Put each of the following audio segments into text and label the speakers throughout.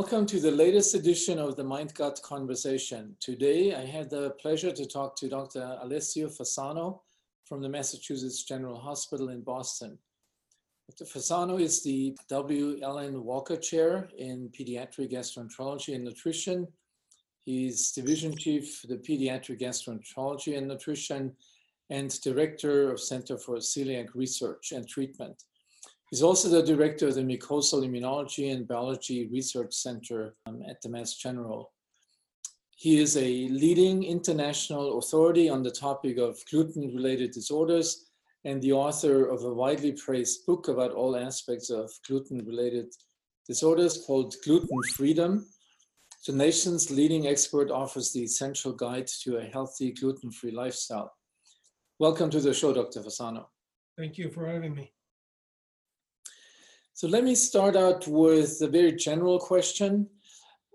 Speaker 1: Welcome to the latest edition of the Mind Gut Conversation. Today, I had the pleasure to talk to Dr. Alessio Fasano from the Massachusetts General Hospital in Boston. Dr. Fasano is the W. Allan Walker Chair in Pediatric Gastroenterology and Nutrition. He's Division Chief for the Pediatric Gastroenterology and Nutrition and Director of Center for Celiac Research and Treatment. He's also the director of the Mucosal Immunology and Biology Research Center um, at the Mass General. He is a leading international authority on the topic of gluten related disorders and the author of a widely praised book about all aspects of gluten related disorders called Gluten Freedom. The nation's leading expert offers the essential guide to a healthy gluten free lifestyle. Welcome to the show, Dr. Fasano.
Speaker 2: Thank you for having me.
Speaker 1: So let me start out with a very general question.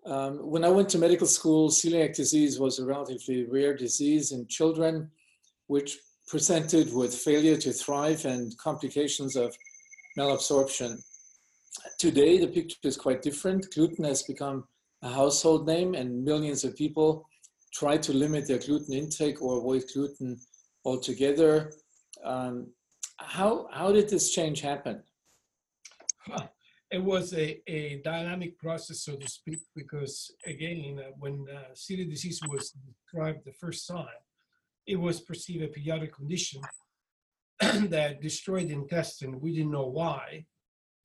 Speaker 1: Um, when I went to medical school, celiac disease was a relatively rare disease in children, which presented with failure to thrive and complications of malabsorption. Today, the picture is quite different. Gluten has become a household name, and millions of people try to limit their gluten intake or avoid gluten altogether. Um, how, how did this change happen?
Speaker 2: it was a, a dynamic process, so to speak, because again, uh, when uh, celiac disease was described the first time, it was perceived a pediatric condition that destroyed the intestine. We didn't know why.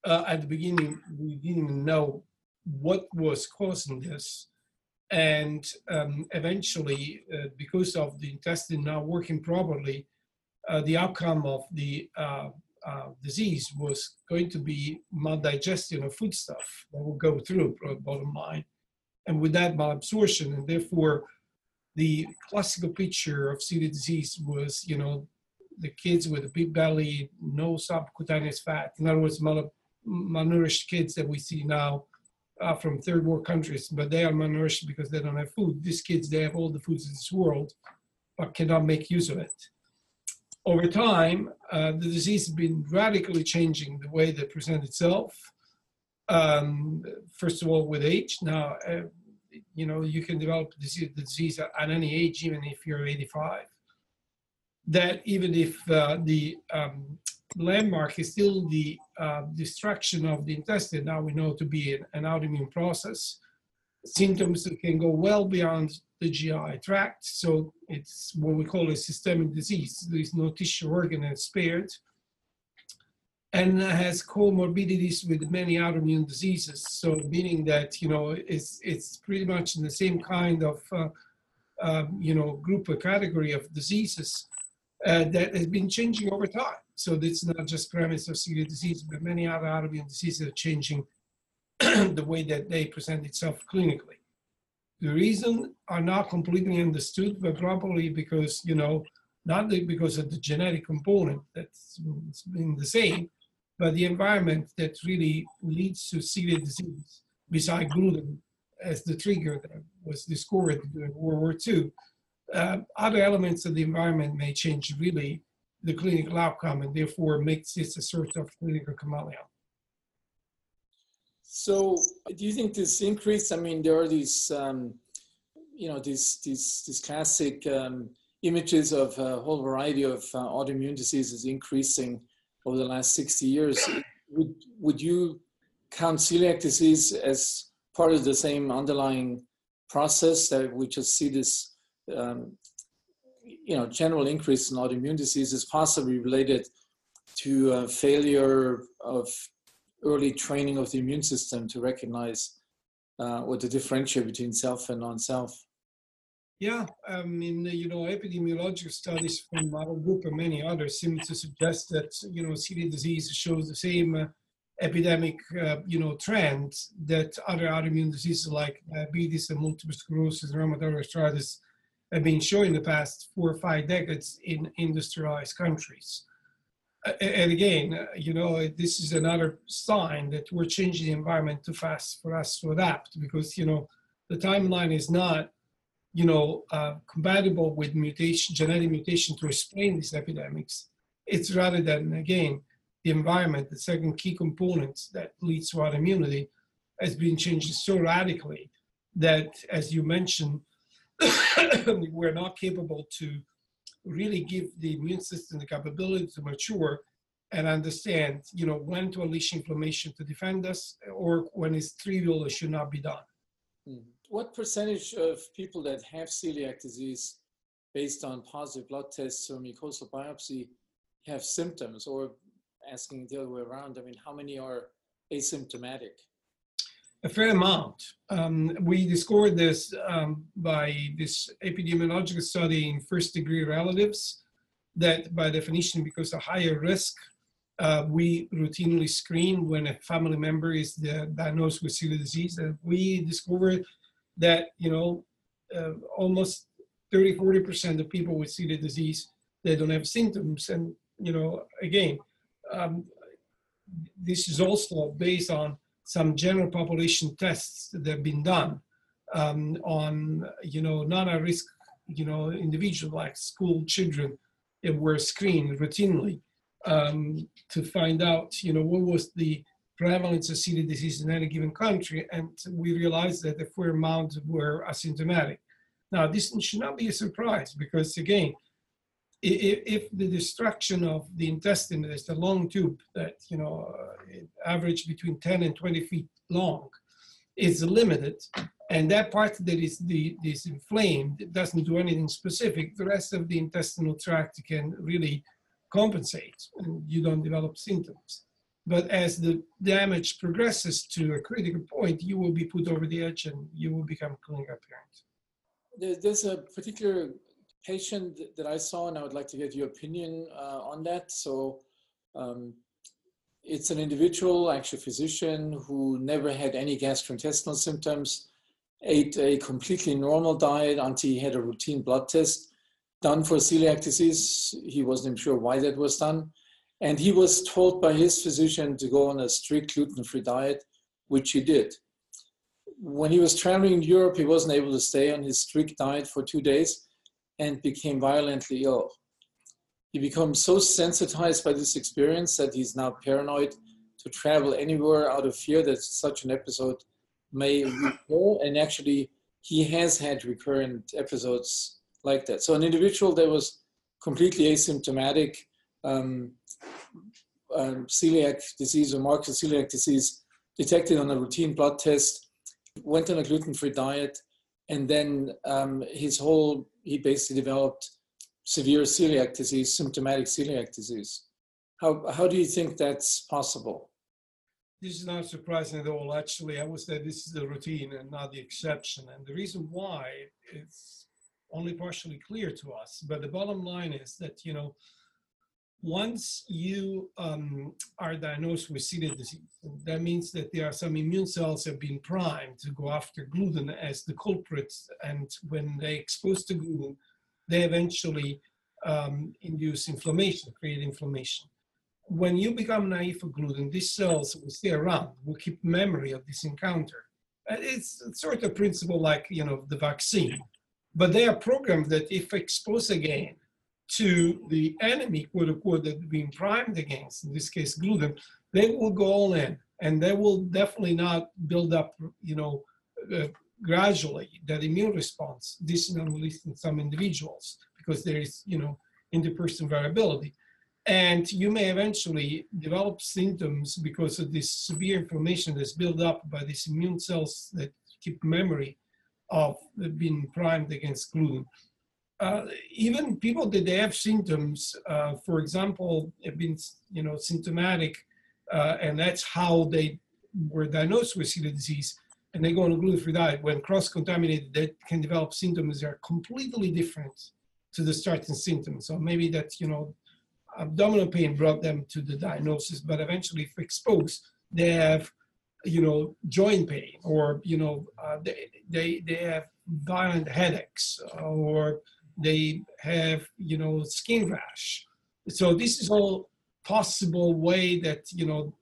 Speaker 2: Uh, at the beginning, we didn't know what was causing this. And um, eventually, uh, because of the intestine not working properly, uh, the outcome of the uh, disease was going to be maldigestion of foodstuff that will go through, bottom line. And with that, malabsorption. And therefore, the classical picture of celiac disease was, you know, the kids with a big belly, no subcutaneous fat. In other words, mal- malnourished kids that we see now uh, from third world countries, but they are malnourished because they don't have food. These kids, they have all the foods in this world, but cannot make use of it over time, uh, the disease has been radically changing the way they present itself. Um, first of all, with age. Now, uh, you know, you can develop disease, the disease at any age, even if you're 85. That even if uh, the um, landmark is still the uh, destruction of the intestine, now we know to be an, an autoimmune process. Symptoms that can go well beyond the GI tract. So it's what we call a systemic disease. There is no tissue organ that's spared and has comorbidities with many autoimmune diseases. So meaning that, you know, it's, it's pretty much in the same kind of, uh, um, you know, group or category of diseases uh, that has been changing over time. So it's not just premise of celiac disease, but many other autoimmune diseases are changing the way that they present itself clinically. The reason are not completely understood, but probably because, you know, not because of the genetic component that's been the same, but the environment that really leads to celiac disease, besides gluten as the trigger that was discovered during World War II. Uh, other elements of the environment may change really the clinical outcome and therefore makes this a sort of clinical chameleon.
Speaker 1: So, do you think this increase? I mean, there are these, um, you know, these these these classic um, images of a whole variety of uh, autoimmune diseases increasing over the last 60 years. Would would you count celiac disease as part of the same underlying process that we just see this, um, you know, general increase in autoimmune diseases, possibly related to uh, failure of early training of the immune system to recognize uh, or to differentiate between self and non-self.
Speaker 2: Yeah, I mean, you know, epidemiological studies from our group and many others seem to suggest that, you know, celiac disease shows the same uh, epidemic, uh, you know, trend that other autoimmune diseases like diabetes and multiple sclerosis and rheumatoid arthritis have been showing the past four or five decades in industrialized countries and again, uh, you know, this is another sign that we're changing the environment too fast for us to adapt because, you know, the timeline is not, you know, uh, compatible with mutation, genetic mutation to explain these epidemics. It's rather than, again, the environment, the second key component that leads to autoimmunity, has been changed so radically that, as you mentioned, we're not capable to really give the immune system the capability to mature and understand, you know, when to unleash inflammation to defend us or when it's trivial, it should not be done.
Speaker 1: Mm. What percentage of people that have celiac disease based on positive blood tests or mucosal biopsy have symptoms or asking the other way around, I mean, how many are asymptomatic?
Speaker 2: A fair amount. Um, we discovered this um, by this epidemiological study in first degree relatives that by definition, because of higher risk, uh, we routinely screen when a family member is diagnosed with celiac disease. And we discovered that, you know, uh, almost 30, 40% of people with celiac disease, they don't have symptoms. And, you know, again, um, this is also based on some general population tests that have been done um, on, you know, non-risk, you know, individuals like school children were screened routinely um, to find out, you know, what was the prevalence of celiac disease in any given country, and we realized that a fair amount were asymptomatic. Now, this should not be a surprise because, again, if, the destruction of the intestine is the long tube that you know uh, average between 10 and 20 feet long is limited and that part that is the is inflamed doesn't do anything specific the rest of the intestinal tract can really compensate and you don't develop symptoms. But as the damage progresses to a critical point you will be put over the edge and you will become clinically apparent
Speaker 1: there's a particular patient that I saw, and I would like to get your opinion uh, on that. So, um, it's an individual, actually physician, who never had any gastrointestinal symptoms, ate a completely normal diet until he had a routine blood test done for celiac disease. He wasn't sure why that was done. And he was told by his physician to go on a strict gluten free diet, which he did. When he was traveling in Europe, he wasn't able to stay on his strict diet for two days and became violently ill. He becomes so sensitized by this experience that he's now paranoid to travel anywhere out of fear that such an episode may recur. And actually, he has had recurrent episodes like that. So, an individual that was completely asymptomatic, um, um, celiac disease or marked celiac disease, detected on a routine blood test, went on a gluten free diet, and then um, his whole he basically developed severe celiac disease, symptomatic celiac disease. How, how do you think that's possible?
Speaker 2: This is not surprising at all. Actually, I would say this is the routine and not the exception. And the reason why it's only partially clear to us. But the bottom line is that, you know, once you um, are diagnosed with celiac disease, that means that there are some immune cells have been primed to go after gluten as the culprit, and when they expose to gluten, they eventually um, induce inflammation, create inflammation. When you become naive for gluten, these cells will stay around, will keep memory of this encounter. It's sort of principle like you know the vaccine, but they are programmed that if exposed again, to the enemy, quote unquote, that being primed against, in this case gluten, they will go all in and they will definitely not build up, you know, uh, gradually that immune response. This is not least in some individuals because there is, you know, interperson variability. And you may eventually develop symptoms because of this severe inflammation that's built up by these immune cells that keep memory of being primed against gluten uh, even people that they have symptoms, uh, for example, have been you know symptomatic, uh, and that's how they were diagnosed with celiac disease, and they go on a gluten-free diet. When cross-contaminated, they can develop symptoms that are completely different to the starting symptoms. So maybe that you know abdominal pain brought them to the diagnosis, but eventually, if exposed, they have you know joint pain, or you know uh, they they they have violent headaches, or they have you know skin rash. So this is all possible way that you know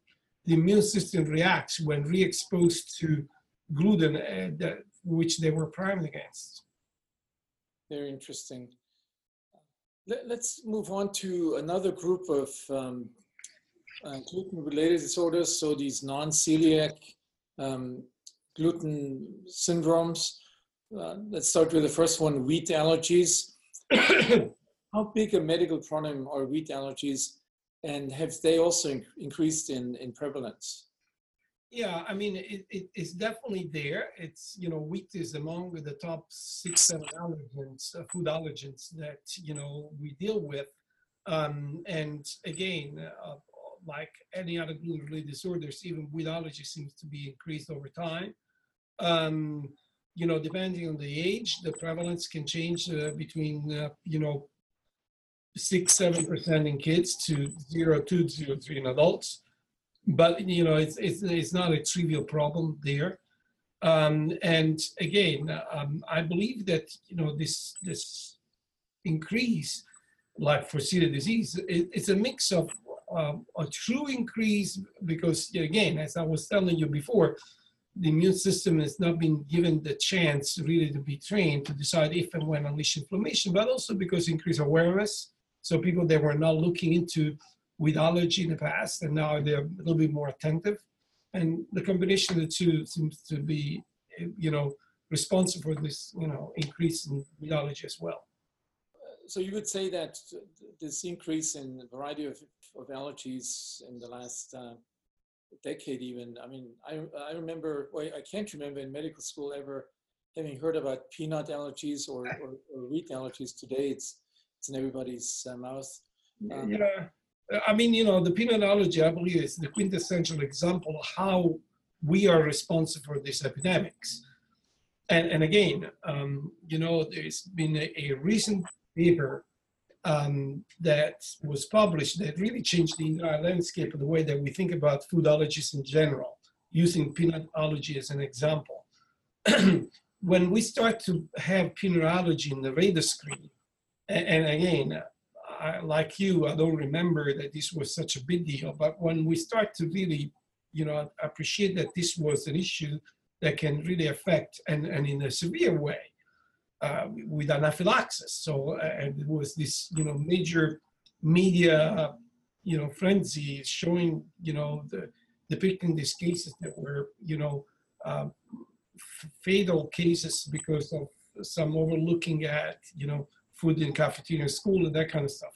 Speaker 2: the immune system reacts when re-exposed to gluten uh, that, which they were primed against.
Speaker 1: Very interesting. Let, us move on to another group of um, uh, gluten-related disorders so these non-celiac um, gluten syndromes. Uh, let's start with the first one, wheat allergies. How big a medical problem are wheat allergies and have they also in- increased in, in prevalence?
Speaker 2: Yeah, I mean, it, it, it's definitely there. It's, you know, wheat is among the top six, seven allergens, uh, food allergens that, you know, we deal with. Um, and again, uh, like any other gluten-related disorders, even wheat allergy seems to be increased over time. Um, you know, depending on the age, the prevalence can change uh, between, uh, you know, six, seven percent in kids to zero, two, zero, three in adults. But you know, it's it's it's not a trivial problem there. Um, and again, um, I believe that you know this this increase, like for celiac disease, it, it's a mix of um, a true increase because again, as I was telling you before, the immune system has not been given the chance really to be trained to decide if and when unleash inflammation, but also because increased awareness so people that were not looking into with allergy in the past, and now they're a little bit more attentive. And the combination of the two seems to be, you know, responsible for this, you know, increase in allergy as well.
Speaker 1: So you would say that this increase in the variety of, of allergies in the last uh, decade, even. I mean, I I remember, well, I can't remember in medical school ever having heard about peanut allergies or, or, or wheat allergies. Today, it's it's in everybody's uh, mouth.
Speaker 2: Um, yeah, I mean, you know, the peanut allergy, I believe, is the quintessential example of how we are responsible for these epidemics. And, and again, um, you know, there's been a, a recent paper um, that was published that really changed the entire landscape of the way that we think about food allergies in general, using peanut allergy as an example. when we start to have peanut allergy in the radar screen, and, again, I, like you, I don't remember that this was such a big deal. But when we start to really, you know, appreciate that this was an issue that can really affect and, and in a severe way uh, with anaphylaxis. So, and it was this, you know, major media, you know, frenzy showing, you know, the depicting these cases that were, you know, uh, fatal cases because of some overlooking at, you know, food in cafeteria school and that kind of stuff.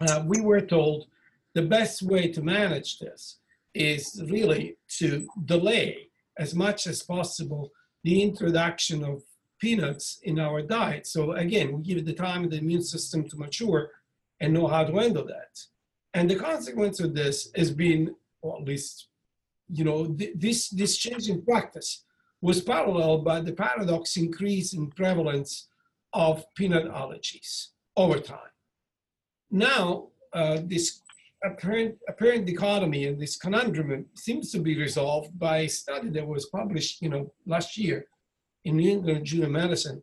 Speaker 2: Uh, we were told the best way to manage this is really to delay as much as possible the introduction of peanuts in our diet. So again, we give it the time of the immune system to mature and know how to handle that. And the consequence of this has been, or at least, you know, th- this this change in practice was paralleled by the paradox increase in prevalence of peanut allergies over time. Now, uh, this apparent, apparent dichotomy and this conundrum seems to be resolved by a study that was published, you know, last year in New England Journal of Medicine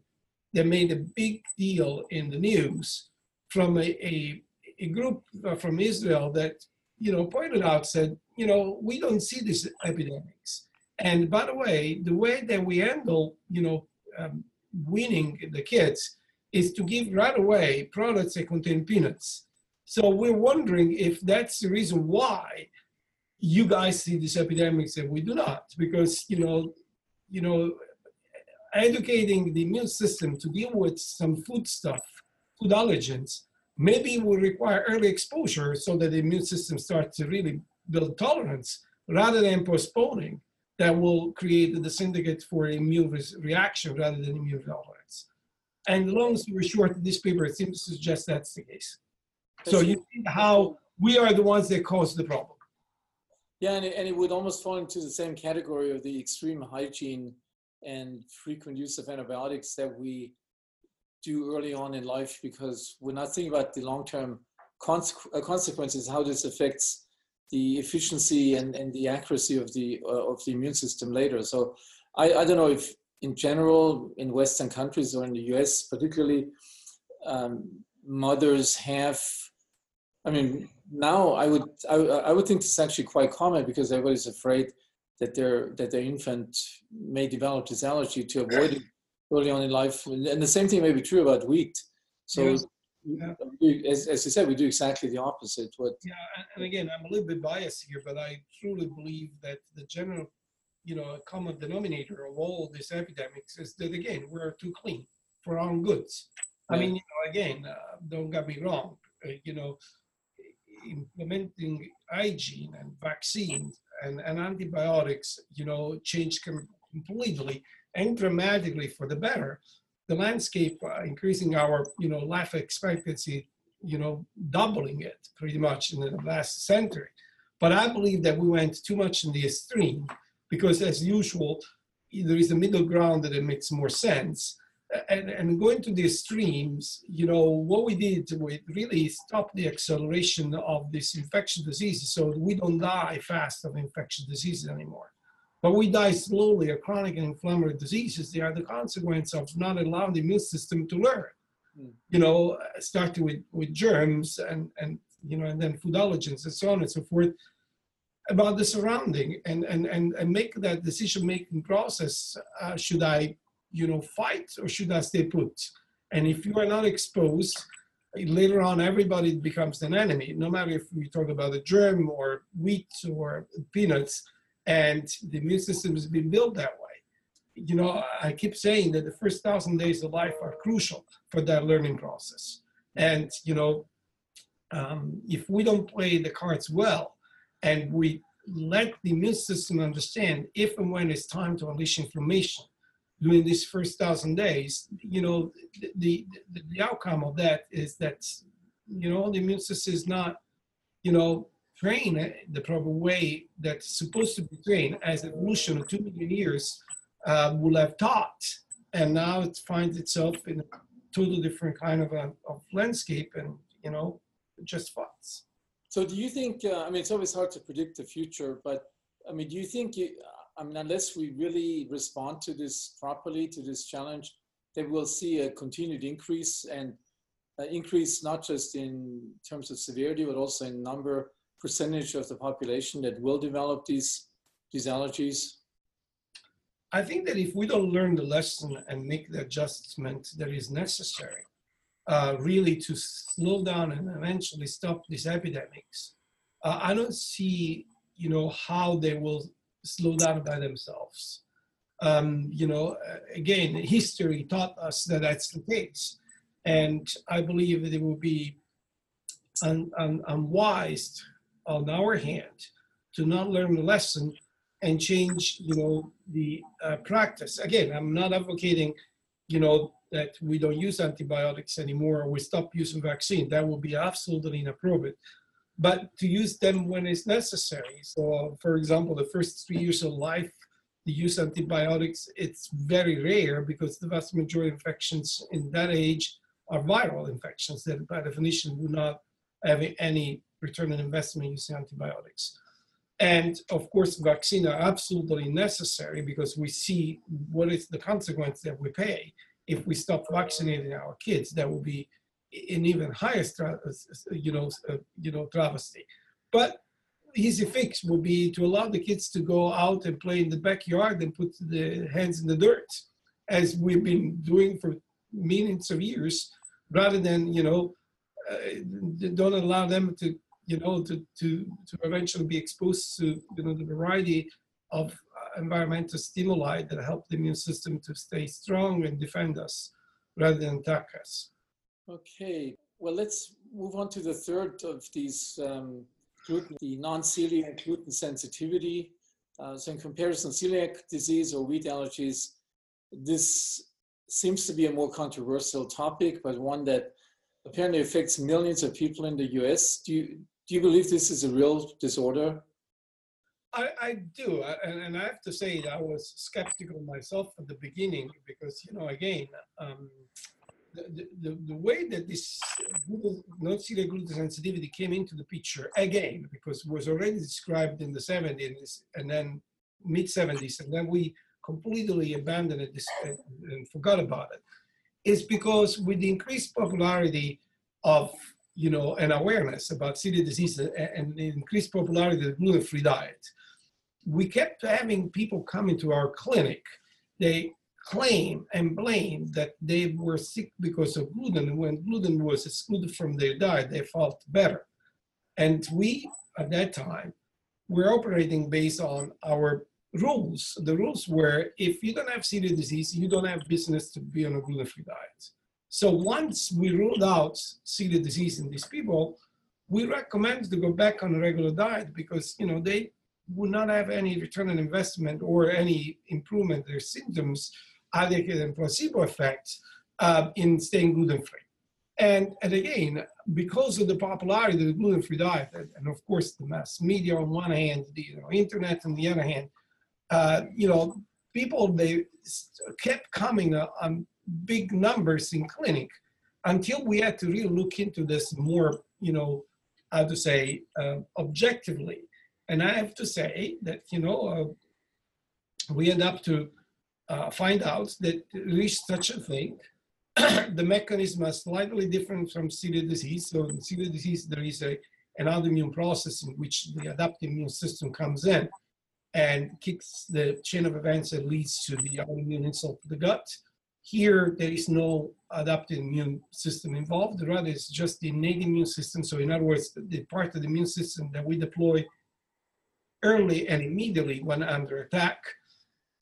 Speaker 2: that made a big deal in the news from a, a, a group uh, from Israel that, you know, pointed out, said, you know, we don't see these epidemics. And by the way, the way that we handle, you know, um, weaning the kids is to give right away products that contain peanuts. So we're wondering if that's the reason why you guys see these epidemics and we do not, because you know, you know, educating the immune system to deal with some food stuff, food allergens, maybe will require early exposure so that the immune system starts to really build tolerance rather than postponing that will create the syndicate for immune reaction rather than immune tolerance. And long story short, this paper seems to suggest that's the case. So you see how we are the ones that cause the problem.
Speaker 1: Yeah, and it, and it would almost fall into the same category of the extreme hygiene and frequent use of antibiotics that we do early on in life because we're not thinking about the long-term uh, consequences, how this affects the efficiency and, and the accuracy of the uh, of the immune system later. So I, I don't know if in general in Western countries or in the US particularly, um, mothers have. I mean, now I would I, I would think it's actually quite common because everybody's afraid that their that their infant may develop this allergy to avoid it early on in life, and the same thing may be true about wheat. So. Yeah yeah. as, as you said, we do exactly the opposite. What?
Speaker 2: Yeah, and, again, I'm a little bit biased here, but I truly believe that the general you know, common denominator of all these epidemics is that again we're too clean for our own goods. I mean, you know, again, uh, don't get me wrong. Uh, you know, implementing hygiene and vaccines and, and antibiotics, you know, changed com- completely and dramatically for the better. The landscape, uh, increasing our, you know, life expectancy, you know, doubling it pretty much in the last century. But I believe that we went too much in the extreme because, as usual, there is a middle ground that it makes more sense. And, and going to the extremes, you know, what we did, we really stopped the acceleration of this infectious diseases so we don't die fast of infectious diseases anymore. But we die slowly of chronic and inflammatory diseases. They are the consequence of not allowing the immune system to learn.
Speaker 1: Mm.
Speaker 2: You know, starting with, with germs and, and, you know, and then food allergens and so on and so forth about the surrounding and, and, and, and make that decision making process. Uh, should I, you know, fight or should I stay put? And if you are not exposed, later on everybody becomes an enemy, no matter if we talk about a germ or wheat or peanuts, and the immune system has been built that way. You know, I keep saying that the first thousand days of life are crucial for that learning process. And, you know, um, if we don't play the cards well and we let the immune system understand if and when it's time to unleash inflammation during these first thousand days, you know, the, the, the outcome of that is that, you know, the immune system is not, you know, trained the proper way that's supposed to be trained as evolution of two million years uh, will have taught. And now it finds itself in a totally different kind of a of landscape and, you know, just fights.
Speaker 1: So do you think, uh, I mean, it's always hard to predict the future, but I mean, do you think, you, I mean, unless we really respond to this properly, to this challenge, that we'll see a continued increase and uh, increase not just in terms of severity, but also in number, percentage of the population that will develop these, these allergies?
Speaker 2: I think that if we don't learn the lesson and make the adjustment that is necessary, uh, really to slow down and eventually stop these epidemics, uh, I don't see, you know, how they will slow down by themselves. Um, you know, uh, again, history taught us that that's the case, and I believe that it will be un- un- unwise on our hand to not learn the lesson and change, you know, the uh, practice. Again, I'm not advocating, you know, that we don't use antibiotics anymore or we stop using vaccine. That would be absolutely inappropriate. But to use them when it's necessary. So, for example, the first three years of life, the use of antibiotics, it's very rare because the vast majority of infections in that age are viral infections that, by definition, do not have any return on investment using antibiotics. And of course, vaccines are absolutely necessary because we see what is the consequence that we pay if we stop vaccinating our kids. That will be an even higher, stra- you know, uh, you know, travesty. But easy fix would be to allow the kids to go out and play in the backyard and put the hands in the dirt, as we've been doing for millions of years, rather than you know, uh, don't allow them to you know, to, to, to eventually be exposed to, you know, the variety of uh, environmental stimuli that help the immune system to stay strong and defend us rather than attack us.
Speaker 1: Okay, well, let's move on to the third of these um, gluten, the non-celiac gluten sensitivity. Uh, so in comparison, celiac disease or wheat allergies, this seems to be a more controversial topic, but one that apparently affects millions of people in the US. Do you, do you believe this is a real disorder?
Speaker 2: I, I do, I, and, and I have to say I was skeptical myself at the beginning because, you know, again, um, the, the, way that this non-celiac gluten sensitivity came into the picture again, because it was already described in the 70s and then mid 70s, and then we completely abandoned it and forgot about it, is because with the increased popularity of you know, an awareness about celiac disease and the increased popularity of gluten-free diet, we kept having people come into our clinic. They claim and blame that they were sick because of gluten. When gluten was excluded from their diet, they felt better. And we, at that time, were operating based on our rules. The rules were if you don't have celiac disease, you don't have business to be on a gluten-free diet. So once we ruled out celiac disease in these people, we recommend to go back on a regular diet because you know they would not have any return on investment or any improvement their symptoms, either than placebo effects uh, in staying gluten-free. And, and again, because of the popularity of the gluten-free diet, and, and, of course the mass media on one hand, the you know, internet on the other hand, uh, you know, people they kept coming on big numbers in clinic until we had to really look into this more, you know, how to say, uh, objectively. And I have to say that, you know, uh, we end up to uh, find out that there is such a thing. the mechanism is slightly different from celiac disease. So in celiac disease, there is a, an autoimmune process in which the adaptive immune system comes in and kicks the chain of events that leads to the autoimmune insult to the gut. Here, there is no adaptive immune system involved, rather it's just the innate immune system. So in other words, the part of the immune system that we deploy early and immediately when under attack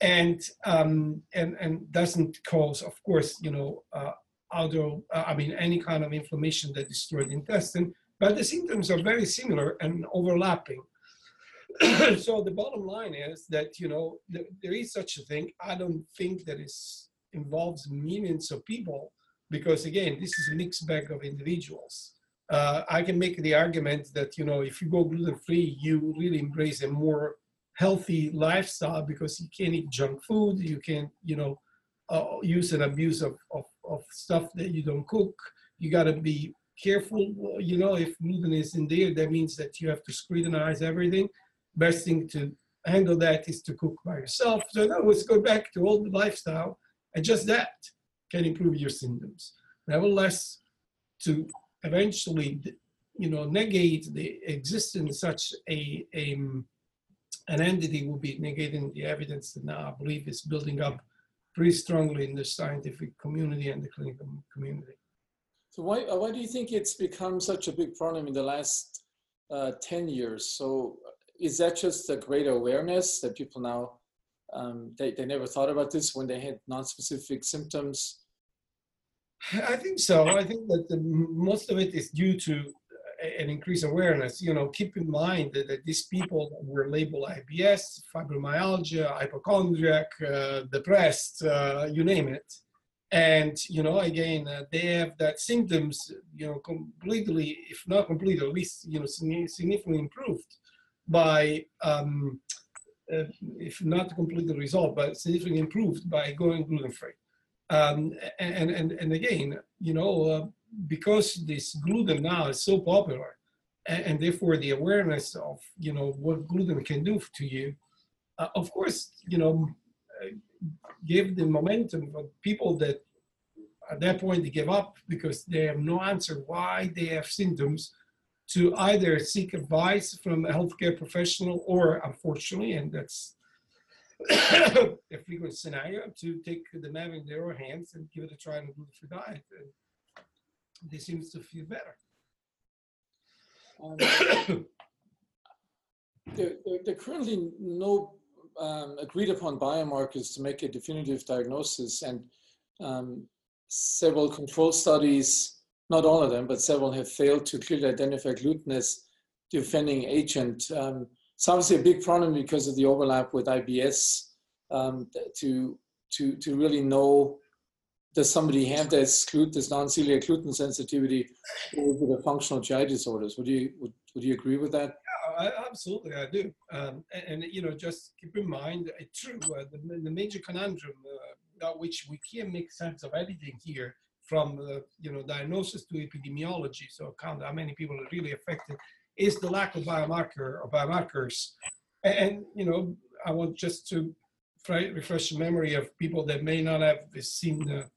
Speaker 2: and um, and and doesn't cause, of course, you know, uh, uh, I mean, any kind of inflammation that destroys the intestine. But the symptoms are very similar and overlapping. so the bottom line is that you know th- there is such a thing. I don't think that it involves millions of people because again, this is a mixed bag of individuals. Uh, I can make the argument that you know if you go gluten free, you really embrace a more healthy lifestyle because you can't eat junk food, you can't you know uh, use and abuse of, of, of stuff that you don't cook. You got to be careful. You know, if gluten is in there, that means that you have to scrutinize everything best thing to handle that is to cook by yourself. So that was go back to old lifestyle, and just that can improve your symptoms. Nevertheless, to eventually, you know, negate the existence such a, a an entity will be negating the evidence that now I believe is building up pretty strongly in the scientific community and the clinical community.
Speaker 1: So why, why do you think it's become such a big problem in the last uh, 10 years? So is that just a greater awareness that people now um, they, they never thought about this when they had non-specific symptoms
Speaker 2: i think so i think that the, most of it is due to an increase awareness you know keep in mind that, that these people were labeled ibs fibromyalgia hypochondriac uh, depressed uh, you name it and you know again uh, they have that symptoms you know completely if not completely at least you know significantly improved by, um, uh, if not completely resolved, but significantly improved by going gluten-free. Um, and, and, and again, you know, uh, because this gluten now is so popular, and, and, therefore the awareness of, you know, what gluten can do to you, uh, of course, you know, uh, give the momentum for people that at that point they give up because they have no answer why they have symptoms to either seek advice from a healthcare professional or, unfortunately, and that's a frequent scenario, to take the matter in their own hands and give it a try on a gluten-free diet. They seems to feel better.
Speaker 1: Um, there, there, there, currently no um, agreed upon biomarkers to make a definitive diagnosis, and um, several control studies not all of them, but several have failed to clearly identify gluten as the offending agent. Um, it's obviously a big problem because of the overlap with IBS um, to, to, to really know does somebody have this, this non-celiac gluten sensitivity it a functional GI disorders? Would you, would, would you agree with that?
Speaker 2: Yeah, I, absolutely, I do. Um, and, and, you know, just keep in mind, it's true, uh, the, the major conundrum uh, which we can't make sense of anything here from the you know diagnosis to epidemiology, so count how many people are really affected, is the lack of biomarker or biomarkers. And, and you know, I want just to refresh the memory of people that may not have seen the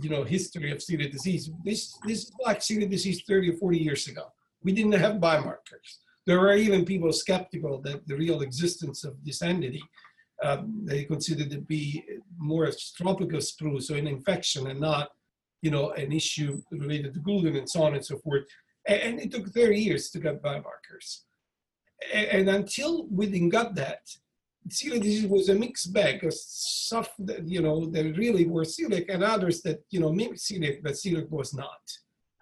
Speaker 2: you know history of celiac disease. This this is like celiac disease 30 or 40 years ago. We didn't have biomarkers. There were even people skeptical that the real existence of this entity um, they considered to be more a tropical sprue, so an infection and not you know, an issue related to gluten and so on and so forth. And it took 30 years to get biomarkers. And until we didn't got that, celiac disease was a mixed bag of stuff that, you know, that really were celiac and others that, you know, mimic celiac, but celiac was not.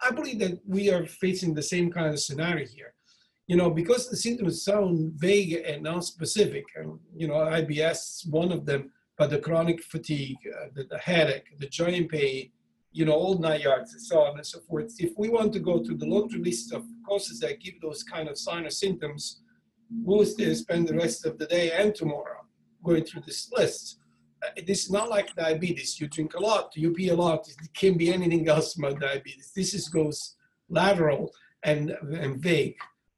Speaker 2: I believe that we are facing the same kind of scenario here. You know, because the symptoms sound vague and non-specific, and, you know, IBS, one of them, but the chronic fatigue, uh, the, the headache, the joint pain, you know, all nine yards and so on and so forth. If we want to go through the laundry list of causes that give those kind of sign or symptoms, we'll still spend the rest of the day and tomorrow going through this list. Uh, this is not like diabetes. You drink a lot, you pee a lot. It can be anything else about diabetes. This is goes lateral and, and vague.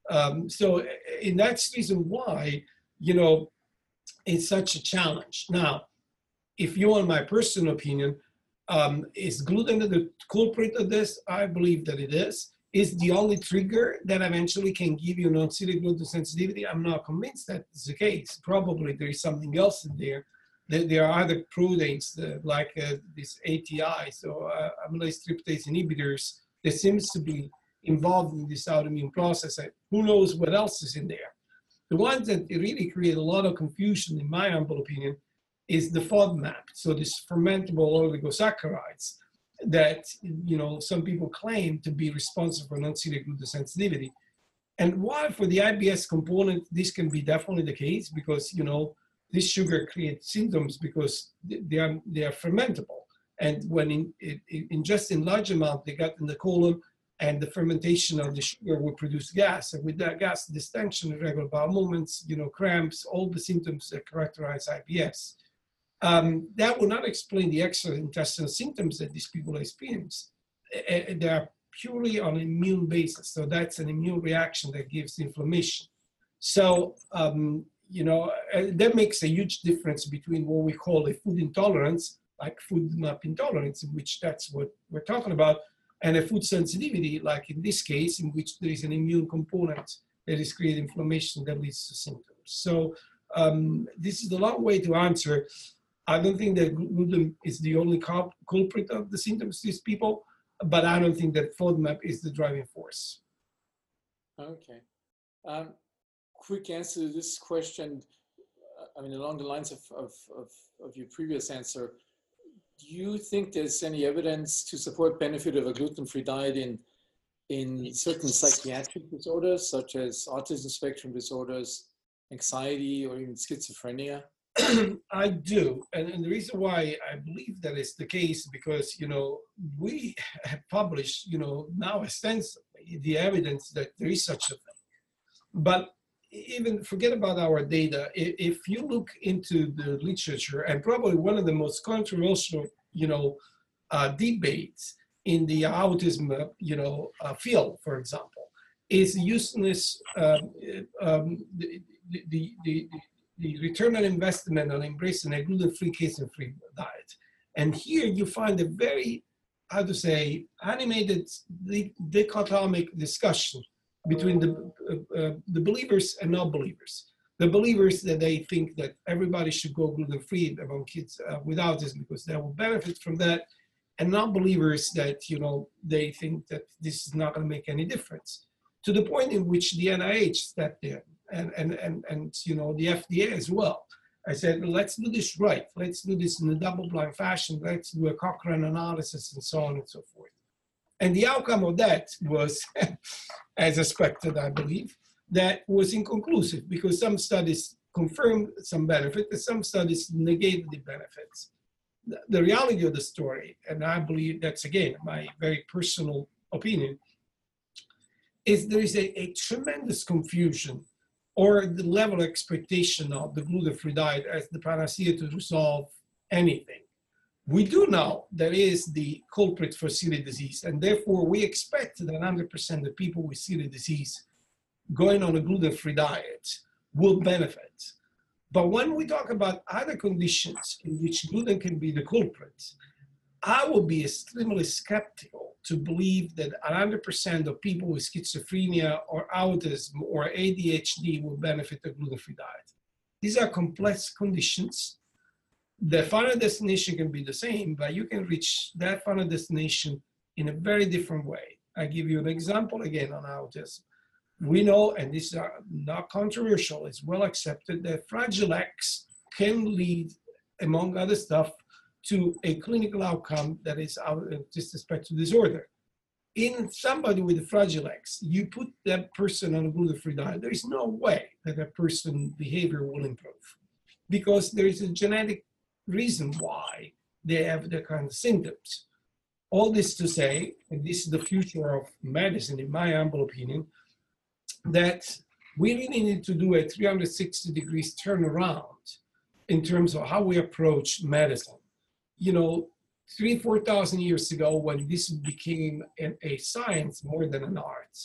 Speaker 2: Um, so, uh, and that's the reason why, you know, it's such a challenge. Now, if you want my personal opinion, um, is gluten the culprit of this? I believe that it is. Is the only trigger that eventually can give you non-celiac gluten sensitivity? I'm not convinced that is the case. Probably there is something else in there. There are other proteins uh, like uh, these ATIs or uh, amylase trypsin inhibitors that seems to be involved in this autoimmune process. Who knows what else is in there? The ones that really create a lot of confusion, in my humble opinion, is the FODMAP, so this fermentable oligosaccharides that you know some people claim to be responsible for non-celiac gluten sensitivity. And while for the IBS component, this can be definitely the case because you know this sugar creates symptoms because they are they are fermentable, and when in, in, in just in large amount they got in the colon, and the fermentation of the sugar will produce gas, and with that gas, distension, irregular bowel movements, you know, cramps, all the symptoms that characterize IBS. Um, that will not explain the extra-intestinal symptoms that these people experience. They are purely on an immune basis. So that's an immune reaction that gives inflammation. So, um, you know, uh, that makes a huge difference between what we call a food intolerance, like food map intolerance, in which that's what we're talking about, and a food sensitivity, like in this case, in which there is an immune component that is creating inflammation that leads to symptoms. So um, this is a long way to answer. I don't think that gluten is the only culprit of the symptoms these people, but I don't think that FODMAP is the driving force.
Speaker 1: Okay. Um, quick answer to this question. I mean, along the lines of, of, of, of, your previous answer, do you think there's any evidence to support benefit of a gluten-free diet in, in certain psychiatric disorders, such as autism spectrum disorders, anxiety, or even schizophrenia?
Speaker 2: I do, and, and, the reason why I believe that is the case because you know we have published you know now extensively the evidence that there is such a thing, but even forget about our data. If, you look into the literature, and probably one of the most controversial you know uh, debates in the autism uh, you know uh, field, for example, is useless um, um, the, the, the, the return on investment on embracing a gluten-free, casein-free diet. And here you find a very, how to say, animated dichotomic discussion between the, uh, uh, the believers and non-believers. The believers that they think that everybody should go gluten-free among kids uh, with autism because they will benefit from that, and non-believers that you know they think that this is not going to make any difference. To the point in which the NIH stepped in and, and, and, and you know, the FDA as well. I said, let's do this right. Let's do this in a double-blind fashion. Let's do a Cochrane analysis and so on and so forth. And the outcome of that was, as expected, I believe, that was inconclusive because some studies confirmed some benefit and some studies negated the benefits. The, the reality of the story, and I believe that's again my very personal opinion, is there is a, a tremendous confusion or the level of expectation of the gluten-free diet as the panacea to resolve anything. We do know that is the culprit for celiac disease, and therefore we expect that 100% of people with celiac disease going on a gluten-free diet will benefit. But when we talk about other conditions in which gluten can be the culprit, I will be extremely skeptical to believe that 100% of people with schizophrenia or autism or ADHD will benefit a gluten-free diet. These are complex conditions. The final destination can be the same, but you can reach that final destination in a very different way. I give you an example again on autism. we know, and this is not controversial, it's well accepted that Fragile X can lead, among other stuff, to a clinical outcome that is out of autistic spectrum disorder. In somebody with a Fragile X, you put that person on a gluten-free diet, there is no way that that person behavior will improve because there is a genetic reason why they have the kind of symptoms. All this to say, and this is the future of medicine, in my humble opinion, that we really need to do a 360 degrees turnaround in terms of how we approach medicine. You know, three, 4,000 years ago, when this became an, a science more than an art,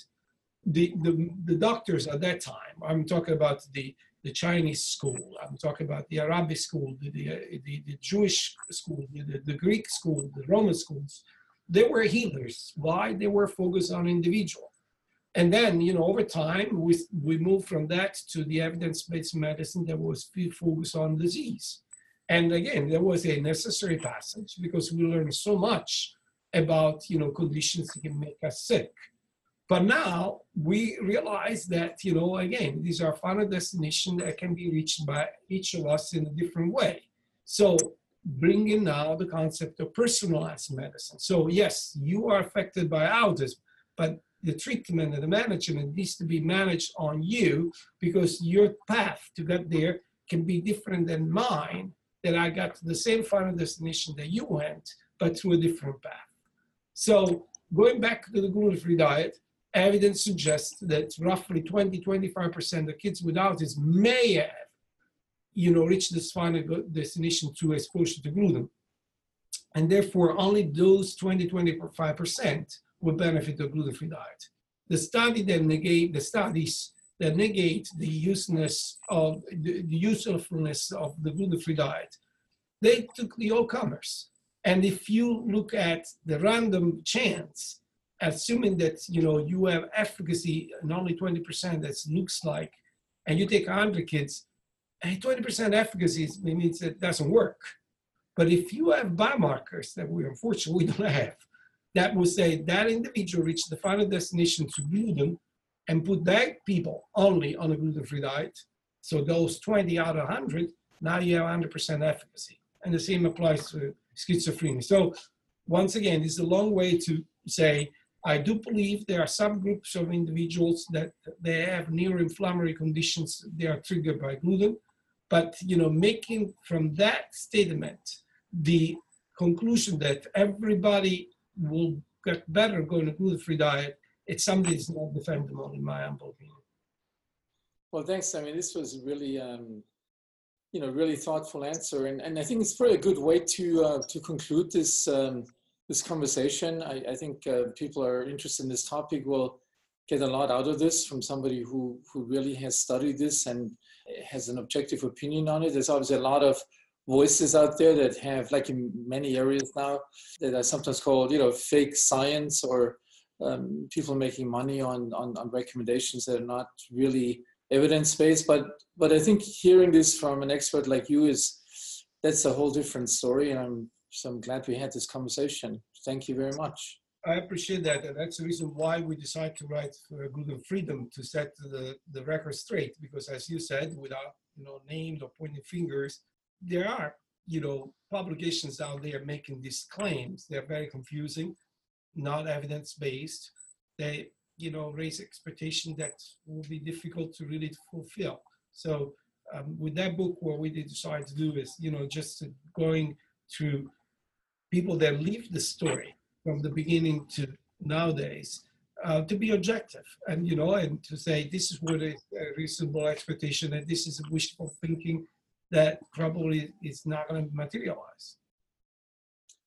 Speaker 2: the, the, the doctors at that time, I'm talking about the, the Chinese school, I'm talking about the Arabic school, the, the, the, the Jewish school, the, the Greek school, the Roman schools, they were healers. Why? They were focused on individual. And then, you know, over time, we, we moved from that to the evidence-based medicine that was focused on disease. And again, there was a necessary passage because we learned so much about, you know, conditions that can make us sick. But now we realize that, you know, again, these are final destinations that can be reached by each of us in a different way. So bringing now the concept of personalized medicine. So yes, you are affected by autism, but the treatment and the management needs to be managed on you because your path to get there can be different than mine that I got to the same final destination that you went, but through a different path. So going back to the gluten-free diet, evidence suggests that roughly 20, 25% of kids with autism may have, you know, reached this final destination through exposure to gluten. And therefore, only those 20, 25% will benefit the gluten-free diet. The study that negate the studies that negate the uselessness of the, the usefulness of the gluten-free diet, they took the all comers. And if you look at the random chance, assuming that you know you have efficacy and only 20% that looks like, and you take 100 kids, and 20% efficacy means it doesn't work. But if you have biomarkers that we unfortunately don't have, that will say that individual reached the final destination to gluten and put that people only on a gluten-free diet. So those 20 out of 100, now you have 100% efficacy. And the same applies to schizophrenia. So once again, is a long way to say, I do believe there are some groups of individuals that they have neuroinflammatory conditions, they are triggered by gluten. But you know, making from that statement the conclusion that everybody will get better going a gluten-free diet, it's something that's not defendable in my humble opinion.
Speaker 1: Well, thanks. I mean, this was really, um, you know, really thoughtful answer, and, and I think it's probably a good way to uh, to conclude this um, this conversation. I, I think uh, people are interested in this topic will get a lot out of this from somebody who who really has studied this and has an objective opinion on it. There's obviously a lot of voices out there that have, like in many areas now, that are sometimes called, you know, fake science or um, people making money on, on, on recommendations that are not really evidence based. But but I think hearing this from an expert like you is that's a whole different story, and I'm so I'm glad we had this conversation. Thank you very much.
Speaker 2: I appreciate that, and that's the reason why we decided to write for Gluten Freedom to set the, the record straight. Because as you said, without you know names or pointing fingers, there are, you know, publications out there making these claims. They're very confusing, not evidence-based. They, you know, raise expectation that will be difficult to really fulfill. So um, with that book, what we decided to do is, you know, just going through people that live the story from the beginning to nowadays uh, to be objective and you know and to say this is what is a reasonable expectation and this is a wishful thinking that probably is not going to materialize.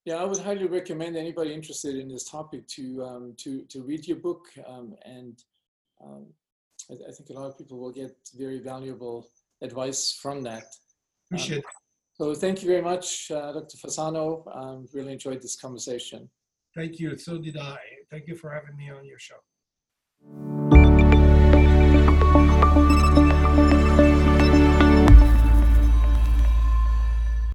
Speaker 1: Yeah, I would highly recommend anybody interested in this topic to um, to to read your book, um, and um, I, I, think a lot of people will get very valuable advice from that.
Speaker 2: Appreciate it.
Speaker 1: So thank you very much, uh, Dr. Fasano. Um, really enjoyed this conversation.
Speaker 2: Thank you. So did I. Thank you for having me on your show.